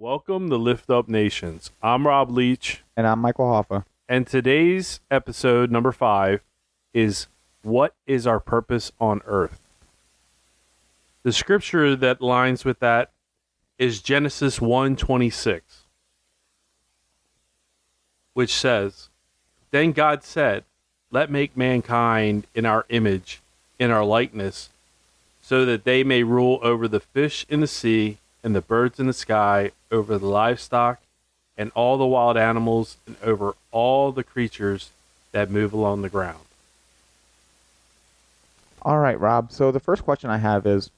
Welcome to Lift Up Nations. I'm Robb Leech, And I'm Michael Hoffa. and today's episode number five is What is our purpose on earth? The scripture that lines with that is Genesis 1:26, which says, Then God said, Let make mankind in our image, in our likeness, so that they may rule over the fish in the sea and the birds in the sky, over the livestock and all the wild animals, and over all the creatures that move along the ground. All right, Robb. So the first question I have is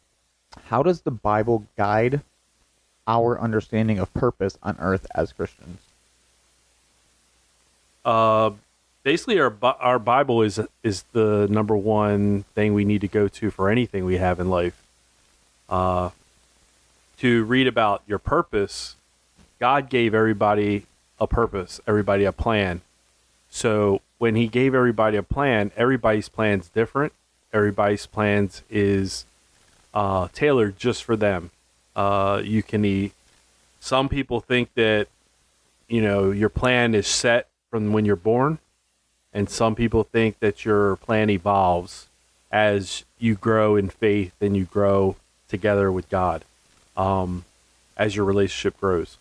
how does the Bible guide our understanding of purpose on earth as Christians? Uh, basically, our our Bible is is the number one thing we need to go to for anything we have in life. Uh, to read about your purpose, God gave everybody a purpose, everybody a plan. So when He gave everybody a plan, everybody's plan's different. Everybody's plans is uh, tailored just for them. Uh, you can e- some people think that you know your plan is set from when you're born, and some people think that your plan evolves as you grow in faith and you grow together with God um, as your relationship grows.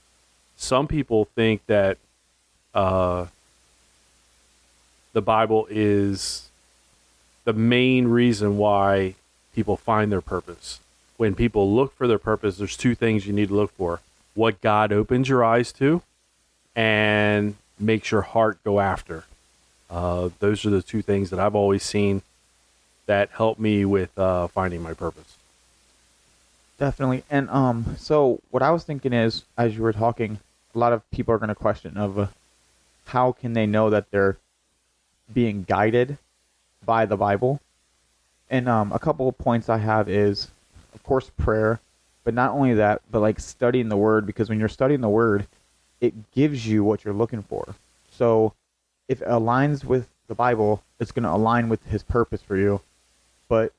Some people think that uh, the Bible is the main reason why people find their purpose. When people look for their purpose, there's two things you need to look for what God opens your eyes to, and makes your heart go after. Uh, those are the two things that I've always seen that help me with uh, finding my purpose. Definitely. And um so what I was thinking is as you were talking, a lot of people are going to question of uh, how can they know that they're being guided by the Bible? And um a couple of points I have is of course prayer, but not only that, but like studying the word because when you're studying the word, it gives you what you're looking for. So if it aligns with the Bible, it's going to align with his purpose for you. But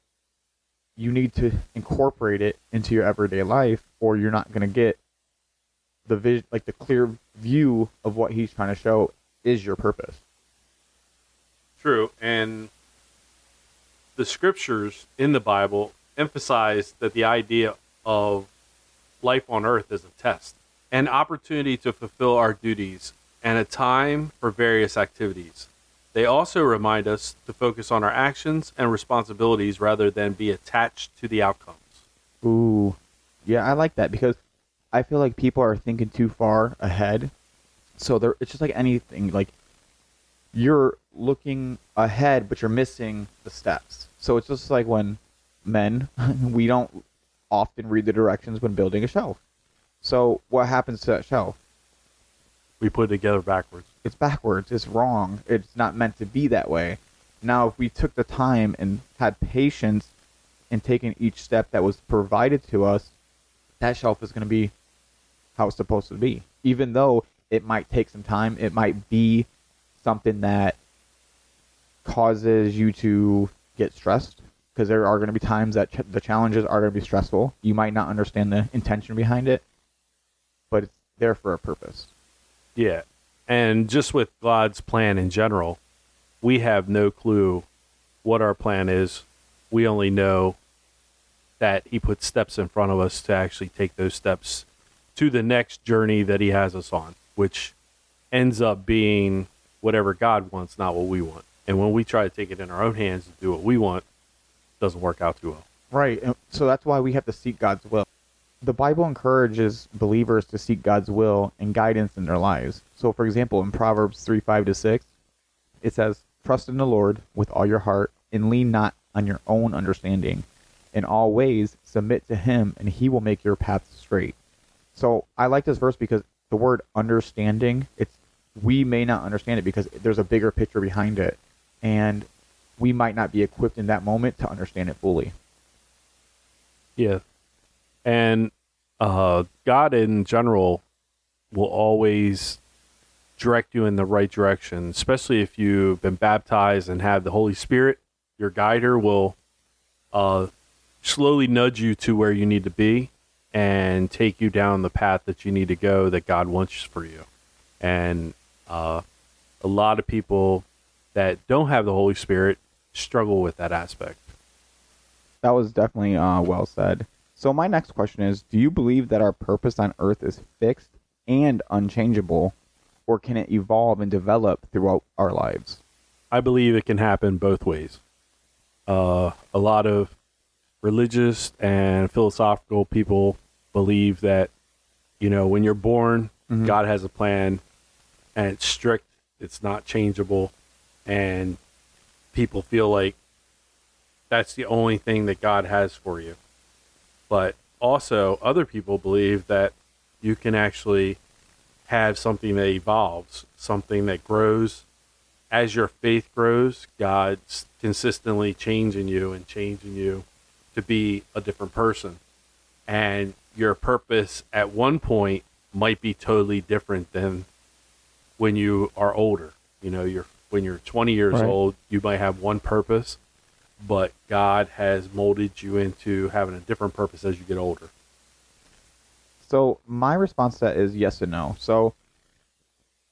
you need to incorporate it into your everyday life or you're not going to get the vis- like the clear view of what he's trying to show is your purpose. True. And the scriptures in the Bible emphasize that the idea of life on earth is a test, an opportunity to fulfill our duties, and a time for various activities. They also remind us to focus on our actions and responsibilities rather than be attached to the outcomes. Ooh. Yeah, I like that because I feel like people are thinking too far ahead. So they're it's just like anything like you're looking ahead but you're missing the steps. So it's just like when men we don't often read the directions when building a shelf. So what happens to that shelf? We put it together backwards. It's backwards. It's wrong. It's not meant to be that way. Now, if we took the time and had patience in taking each step that was provided to us, that shelf is going to be how it's supposed to be. Even though it might take some time, it might be something that causes you to get stressed because there are going to be times that ch- the challenges are going to be stressful. You might not understand the intention behind it, but it's there for a purpose. Yeah. And just with God's plan in general, we have no clue what our plan is. We only know that He puts steps in front of us to actually take those steps to the next journey that He has us on, which ends up being whatever God wants, not what we want. And when we try to take it in our own hands and do what we want, doesn't work out too well. Right. And so that's why we have to seek God's will. The Bible encourages believers to seek God's will and guidance in their lives. So, for example, in Proverbs 3 5 to 6, it says, Trust in the Lord with all your heart and lean not on your own understanding. In all ways, submit to Him, and He will make your paths straight. So, I like this verse because the word understanding, it's we may not understand it because there's a bigger picture behind it. And we might not be equipped in that moment to understand it fully. Yeah. And uh, God in general will always direct you in the right direction, especially if you've been baptized and have the Holy Spirit. Your guider will uh, slowly nudge you to where you need to be. and take you down the path that you need to go that God wants for you. And uh, a lot of people that don't have the Holy Spirit struggle with that aspect. That was definitely uh, well said. So my next question is: Do you believe that our purpose on Earth is fixed and unchangeable, or can it evolve and develop throughout our lives? I believe it can happen both ways. Uh, a lot of religious and philosophical people believe that, you know, when you're born, Mhm. God has a plan and it's strict, it's not changeable, and people feel like that's the only thing that God has for you. But also, other people believe that you can actually have something that evolves, something that grows. As your faith grows, God's consistently changing you and changing you to be a different person. And your purpose at one point might be totally different than when you are older. You know, you're when you're 20 years Right. old, you might have one purpose, but God has molded you into having a different purpose as you get older. So my response to that is yes and no. So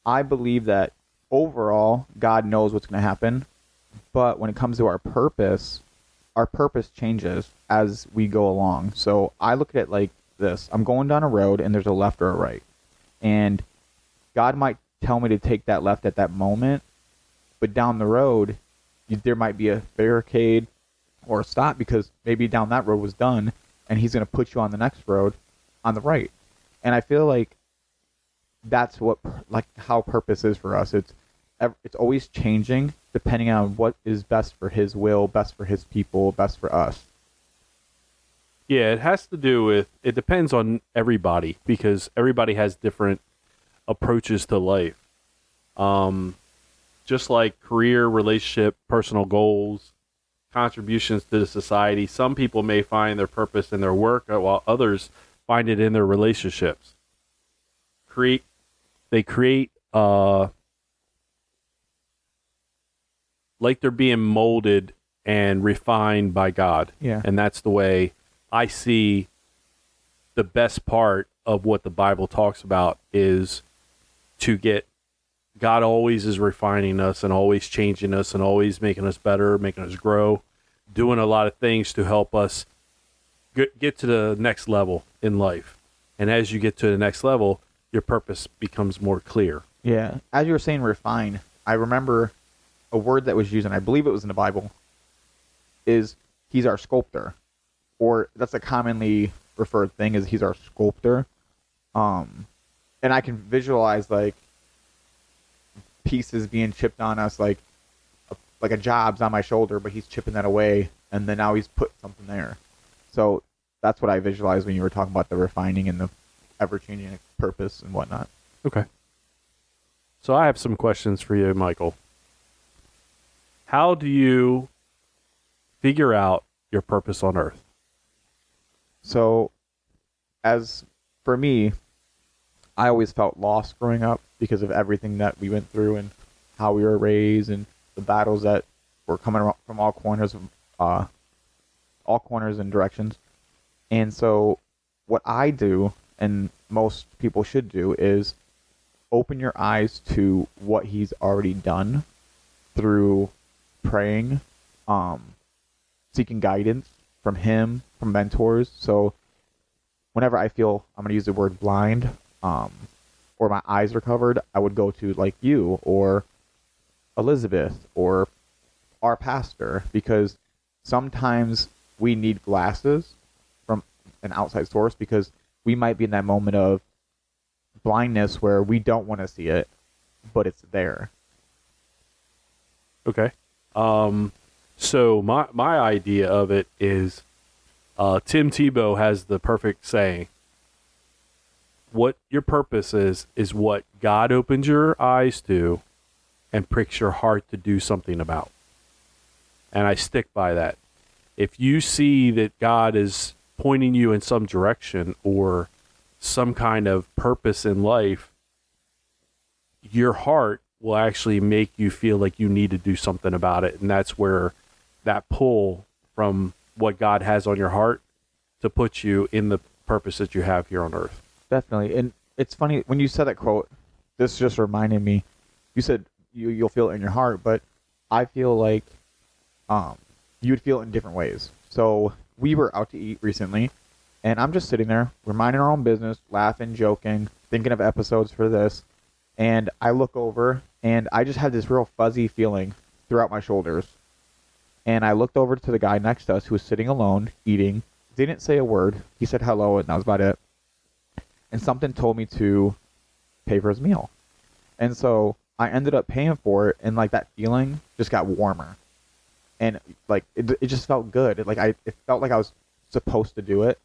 I believe that overall God knows what's going to happen, but when it comes to our purpose, our purpose changes as we go along. So I look at it like this. I'm going down a road and there's a left or a right. And God might tell me to take that left at that moment, but down the road there might be a barricade or a stop because maybe down that road was done and he's going to put you on the next road on the right. And I feel like that's what like how purpose is for us. It's it's always changing depending on what is best for his will, best for his people, best for us. Yeah, it has to do with it depends on everybody because everybody has different approaches to life. Um just like career, relationship, personal goals, contributions to the society, some people may find their purpose in their work uh, while others find it in their relationships. Create they create uh like they're being molded and refined by God. Yeah. And that's the way I see the best part of what the Bible talks about is to get God always is refining us and always changing us and always making us better, making us grow, doing a lot of things to help us get, get to the next level in life. And as you get to the next level, your purpose becomes more clear. Yeah. As you were saying refine, I remember a word that was used and I believe it was in the Bible is he's our sculptor. Or that's a commonly referred thing is he's our sculptor. Um and I can visualize like pieces being chipped on us like a, like a job's on my shoulder but he's chipping that away and then now he's put something there. So that's what I visualized when you were talking about the refining and the ever changing purpose and whatnot. Okay. So I have some questions for you, Michael. How do you figure out your purpose on earth? So, as for me, I always felt lost growing up because of everything that we went through and how we were raised and the battles that were coming from all corners of uh, all corners and directions. And so, what I do, and most people should do, is open your eyes to what He's already done through praying, um, seeking guidance from Him, from mentors. So, whenever I feel I'm going to use the word blind, um, or my eyes are covered, I would go to like you or Elizabeth or our pastor because sometimes we need glasses from an outside source because we might be in that moment of blindness where we don't want to see it, but it's there. Okay. Um, so my my idea of it is, uh, Tim Tebow has the perfect saying. What your purpose is is what God opens your eyes to, and pricks your heart to do something about. And I stick by that. If you see that God is pointing you in some direction or some kind of purpose in life, your heart will actually make you feel like you need to do something about it. And that's where that pull from what God has on your heart to put you in the purpose that you have here on earth. Definitely. And it's funny when you said that quote, this just reminded me. You said you you'll feel it in your heart, but I feel like um you would feel it in different ways. So we were out to eat recently and I'm just sitting there, we're minding our own business, laughing, joking, thinking of episodes for this, and I look over and I just had this real fuzzy feeling throughout my shoulders. And I looked over to the guy next to us who was sitting alone, eating, didn't say a word. He said hello, and that was about it. And something told me to pay for his meal. And so I ended up paying for it, and like that feeling just got warmer. And like it, it just felt good. Like I, it felt like I was supposed to do it.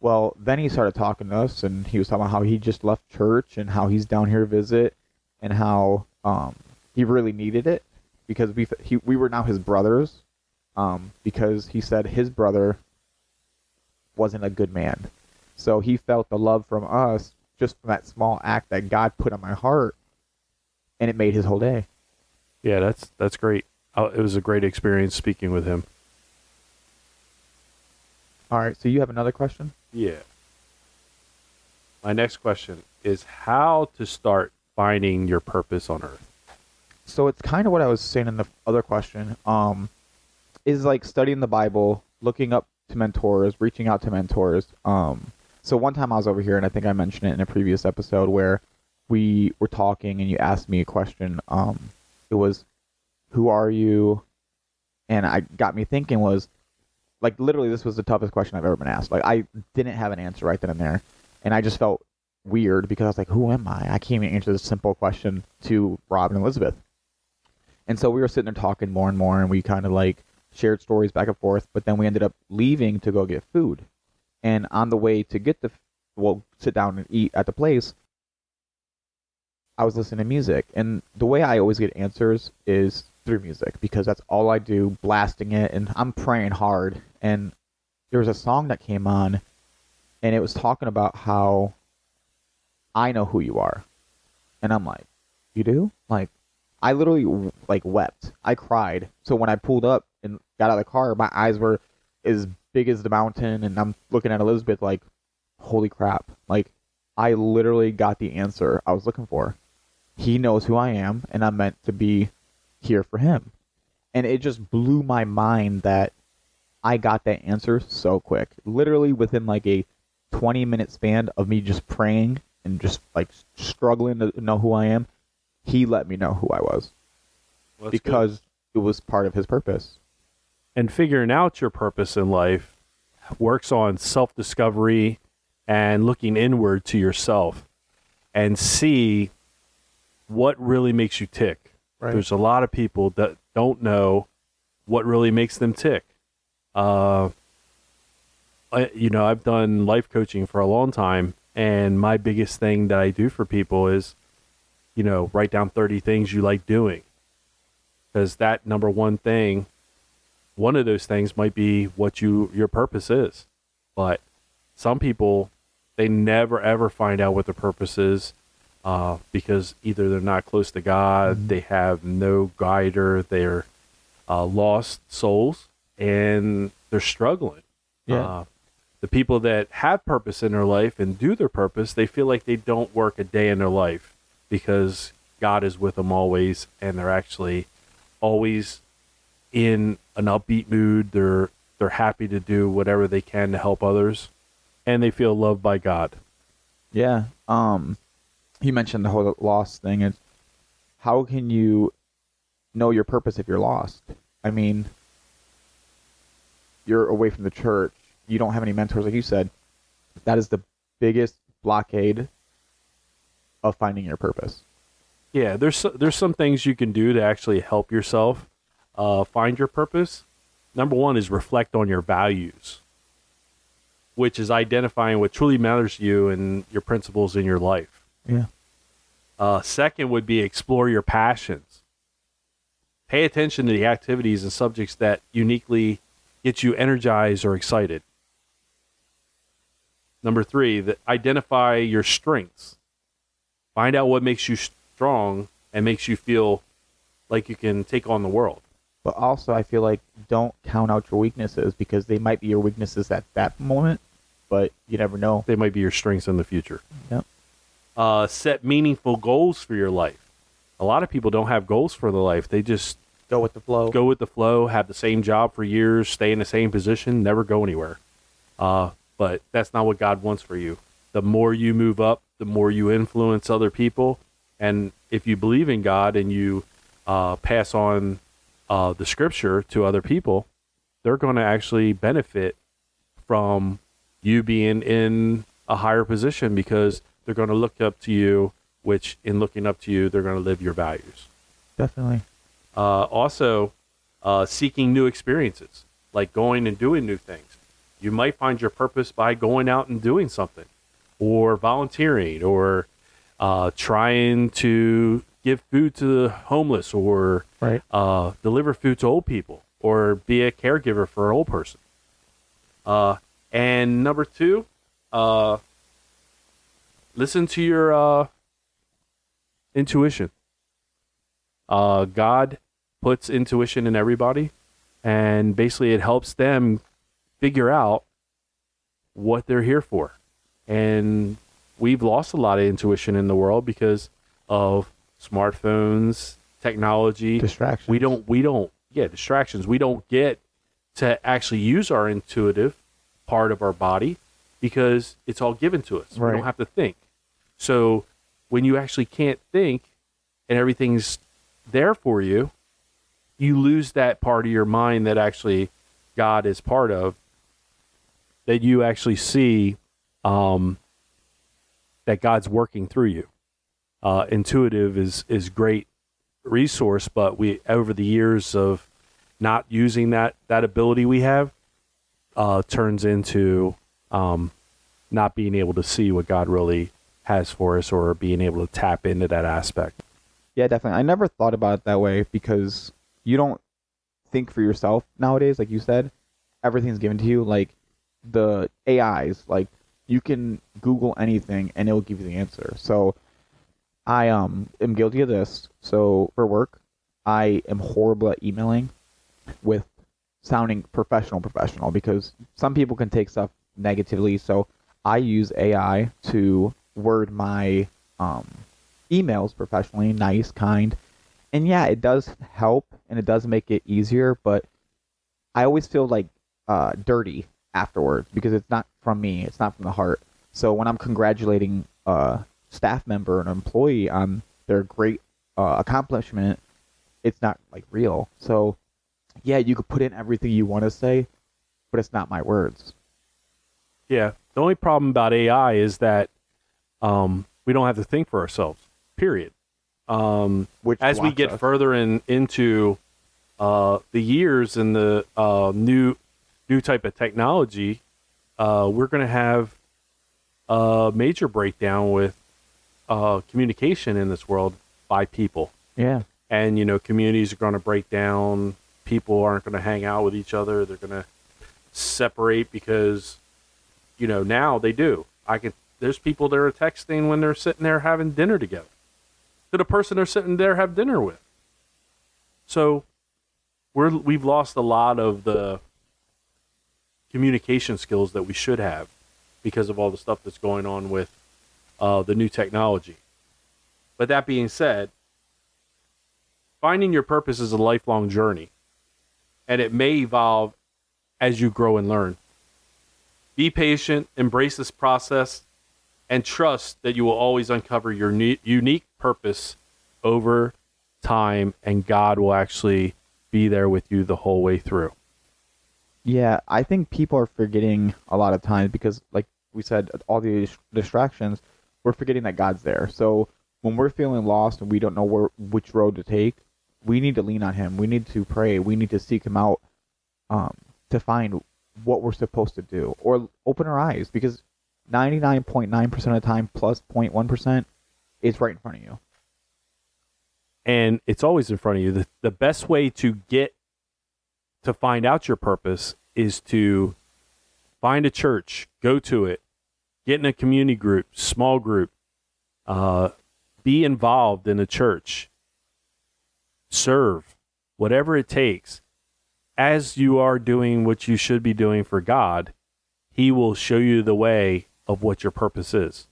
Well, then he started talking to us, and he was talking about how he just left church and how he's down here to visit, and how um, he really needed it because we he, we were now his brothers, um, because he said his brother wasn't a good man, so he felt the love from us just from that small act that God put on my heart, and it made his whole day. Yeah, that's that's great. Uh, it was a great experience speaking with him. All right, so you have another question? Yeah. My next question is how to start finding your purpose on earth. So it's kind of what I was saying in the other question. Um, is like studying the Bible, looking up to mentors, reaching out to mentors. Um, so one time I was over here, and I think I mentioned it in a previous episode where we were talking, and you asked me a question. Um, it was, "Who are you?" And I got me thinking was, like literally, this was the toughest question I've ever been asked. Like I didn't have an answer right then and there, and I just felt weird because I was like, "Who am I?" I can't even answer this simple question to Robb and Elizabeth. And so we were sitting there talking more and more, and we kind of like shared stories back and forth. But then we ended up leaving to go get food. And on the way to get the, well, sit down and eat at the place, I was listening to music. And the way I always get answers is through music because that's all I do, blasting it. And I'm praying hard. And there was a song that came on, and it was talking about how I know who you are. And I'm like, you do? Like, I literally like wept. I cried. So when I pulled up and got out of the car, my eyes were as big as the mountain, and I'm looking at Elizabeth like, holy crap! Like I literally got the answer I was looking for. He knows who I am, and I'm meant to be here for him. And it just blew my mind that I got that answer so quick. Literally within like a 20 minute span of me just praying and just like struggling to know who I am he let me know who I was Well, because it was part of his purpose. And figuring out your purpose in life works on self discovery and looking inward to yourself and see what really makes you tick. Right. There's a lot of people that don't know what really makes them tick. Uh, I, you know, I've done life coaching for a long time, and my biggest thing that I do for people is, you know, write down 30 things you like doing. Because that number one thing, one of those things might be what you your purpose is. But some people, they never ever find out what their purpose is uh, because either they're not close to God, they have no guider, they're uh, lost souls, and they're struggling. Yeah. Uh, the people that have purpose in their life and do their purpose, they feel like they don't work a day in their life because God is with them always, and they're actually always in an upbeat mood. They're they're happy to do whatever they can to help others, and they feel loved by God. Yeah. Um, you mentioned the whole lost thing. Is how can you know your purpose if you're lost? I mean, you're away from the church. You don't have any mentors, like you said. That is the biggest blockade of finding your purpose. Yeah, there's there's some things you can do to actually help yourself uh, find your purpose. Number one is reflect on your values, which is identifying what truly matters to you and your principles in your life. Yeah. Uh, second would be explore your passions. Pay attention to the activities and subjects that uniquely get you energized or excited. Number three, that identify your strengths. Find out what makes you strong and makes you feel like you can take on the world. But also, I feel like don't count out your weaknesses because they might be your weaknesses at that moment, but you never know. They might be your strengths in the future. Yep. Uh, set meaningful goals for your life. A lot of people don't have goals for their life. They just Go with the flow. go with the flow, have the same job for years, stay in the same position, never go anywhere. Uh, but that's not what God wants for you. The more you move up, the more you influence other people. And if you believe in God and you uh, pass on uh, the scripture to other people, they're going to actually benefit from you being in a higher position because they're going to look up to you, which in looking up to you, they're going to live your values. Definitely. Uh, also, uh, seeking new experiences, like going and doing new things. You might find your purpose by going out and doing something, or volunteering, or uh, trying to give food to the homeless, or Right. uh, deliver food to old people, or be a caregiver for an old person. Uh, and number two, uh, listen to your uh, intuition. Uh, God puts intuition in everybody, and basically it helps them figure out what they're here for. And we've lost a lot of intuition in the world because of smartphones, technology. Distractions. We don't we don't yeah, distractions. We don't get to actually use our intuitive part of our body because it's all given to us. We don't have to think. So when you actually can't think and everything's there for you, you lose that part of your mind that actually God is part of that you actually see um, that God's working through you. Uh, intuitive is is great resource, but we over the years of not using that that ability we have uh, turns into um, not being able to see what God really has for us or being able to tap into that aspect. Yeah, definitely. I never thought about it that way because you don't think for yourself nowadays, like you said. Everything's given to you. Like the AIs, like you can Google anything and it will give you the answer. So I um am guilty of this. So for work, I am horrible at emailing with sounding professional professional because some people can take stuff negatively. So I use AI to word my um emails professionally, nice, kind. And yeah, it does help and it does make it easier, but I always feel like uh, dirty afterwards because it's not from me, it's not from the heart. So when I'm congratulating a staff member, an employee on their great uh, accomplishment, it's not like real. So yeah, you could put in everything you want to say, but it's not my words. Yeah. The only problem about AI is that um, we don't have to think for ourselves. Period. Um, Which as we get us. further in into uh, the years and the uh, new new type of technology, uh, we're going to have a major breakdown with uh, communication in this world by people. yeah, And you know, communities are going to break down. People aren't going to hang out with each other. They're going to separate because you know now they do. I can. There's people that are texting when they're sitting there having dinner together to the person they're sitting there have dinner with. So we're we've lost a lot of the communication skills that we should have because of all the stuff that's going on with uh, the new technology. But that being said, finding your purpose is a lifelong journey, and it may evolve as you grow and learn. Be patient, embrace this process, and trust that you will always uncover your ne- unique purpose over time, and God will actually be there with you the whole way through. Yeah, I think people are forgetting a lot of times because, like we said, all the distractions, we're forgetting that God's there. So when we're feeling lost and we don't know where which road to take, we need to lean on Him. We need to pray. We need to seek Him out um, to find what we're supposed to do or open our eyes because 99.9% of the time plus 0.1 is right in front of you. and it's always in front of you. The, the best way to get to find out your purpose is to find a church, go to it, get in a community group, small group, uh, be involved in a church, serve, whatever it takes. As you are doing what you should be doing for God, he will show you the way of what your purpose is.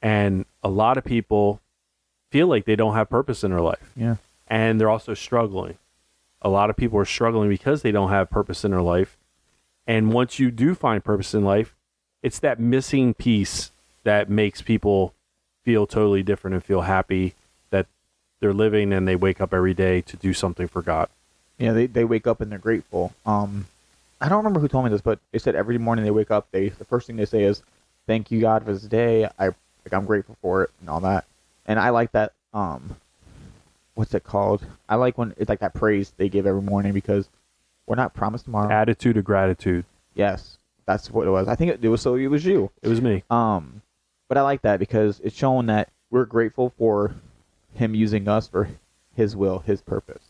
And a lot of people feel like they don't have purpose in their life Yeah. and they're also struggling. A lot of people are struggling because they don't have purpose in their life. And once you do find purpose in life, it's that missing piece that makes people feel totally different and feel happy that they're living and they wake up every day to do something for God. Yeah, they, they wake up and they're grateful. Um, I don't remember who told me this, but they said every morning they wake up, they the first thing they say is, "Thank you God for this day. I like I'm grateful for it and all that." And I like that. Um, what's it called? I like when it's like that praise they give every morning because we're not promised tomorrow. Attitude of gratitude. yes, that's what it was. I think it, it was so. It was you. It was me. Um, but I like that because it's showing that we're grateful for him using us for his will, his purpose.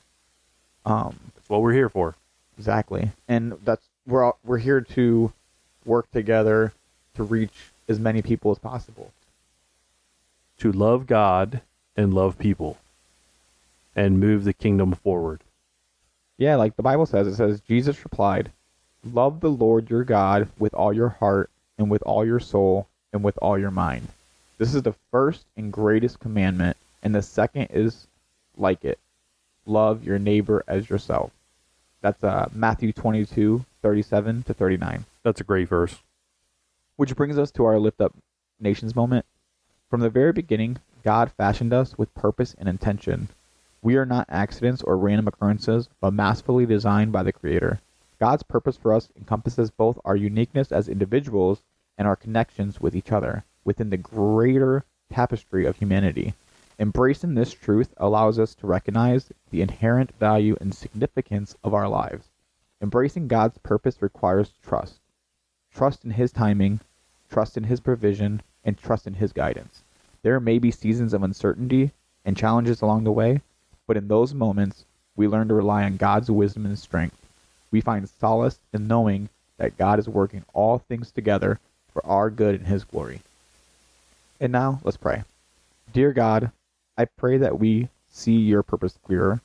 Um, That's what we're here for. exactly, and that's we're all, we're here to work together to reach as many people as possible. To love God and love people and move the kingdom forward. Yeah, like the Bible says, it says Jesus replied, "Love the Lord your God with all your heart and with all your soul and with all your mind." This is the first and greatest commandment, and the second is like it. Love your neighbor as yourself. That's uh, Matthew 22, 37 to 39. That's a great verse. Which brings us to our lift up nations moment. From the very beginning, God fashioned us with purpose and intention. We are not accidents or random occurrences, but masterfully designed by the Creator. God's purpose for us encompasses both our uniqueness as individuals and our connections with each other within the greater tapestry of humanity. Embracing this truth allows us to recognize the inherent value and significance of our lives. Embracing God's purpose requires trust trust in His timing, trust in His provision, and trust in His guidance. There may be seasons of uncertainty and challenges along the way, but in those moments, we learn to rely on God's wisdom and strength. We find solace in knowing that God is working all things together for our good and His glory. And now, let's pray. Dear God, I pray that we see your purpose clearer.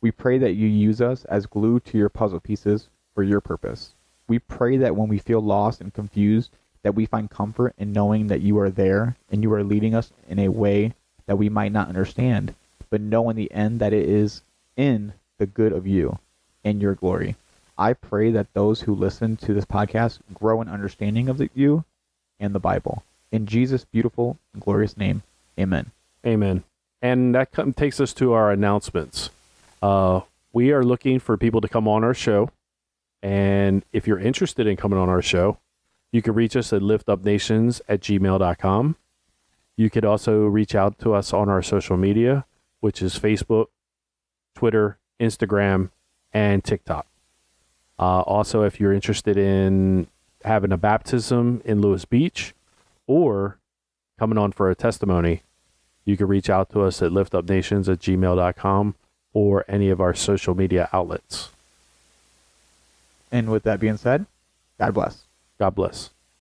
We pray that you use us as glue to your puzzle pieces for your purpose. We pray that when we feel lost and confused, that we find comfort in knowing that you are there and you are leading us in a way that we might not understand, but know in the end that it is in the good of you and your glory. I pray that those who listen to this podcast grow in understanding of the, you and the Bible. In Jesus' beautiful and glorious name, amen. Amen. And that come, takes us to our announcements. Uh, we are looking for people to come on our show. And if you're interested in coming on our show, you can reach us at liftupnations at gmail.com. You could also reach out to us on our social media, which is Facebook, Twitter, Instagram, and TikTok. Uh, also, if you're interested in having a baptism in Lewis Beach or coming on for a testimony, you can reach out to us at liftupnations at gmail.com or any of our social media outlets. And with that being said, God bless. God bless.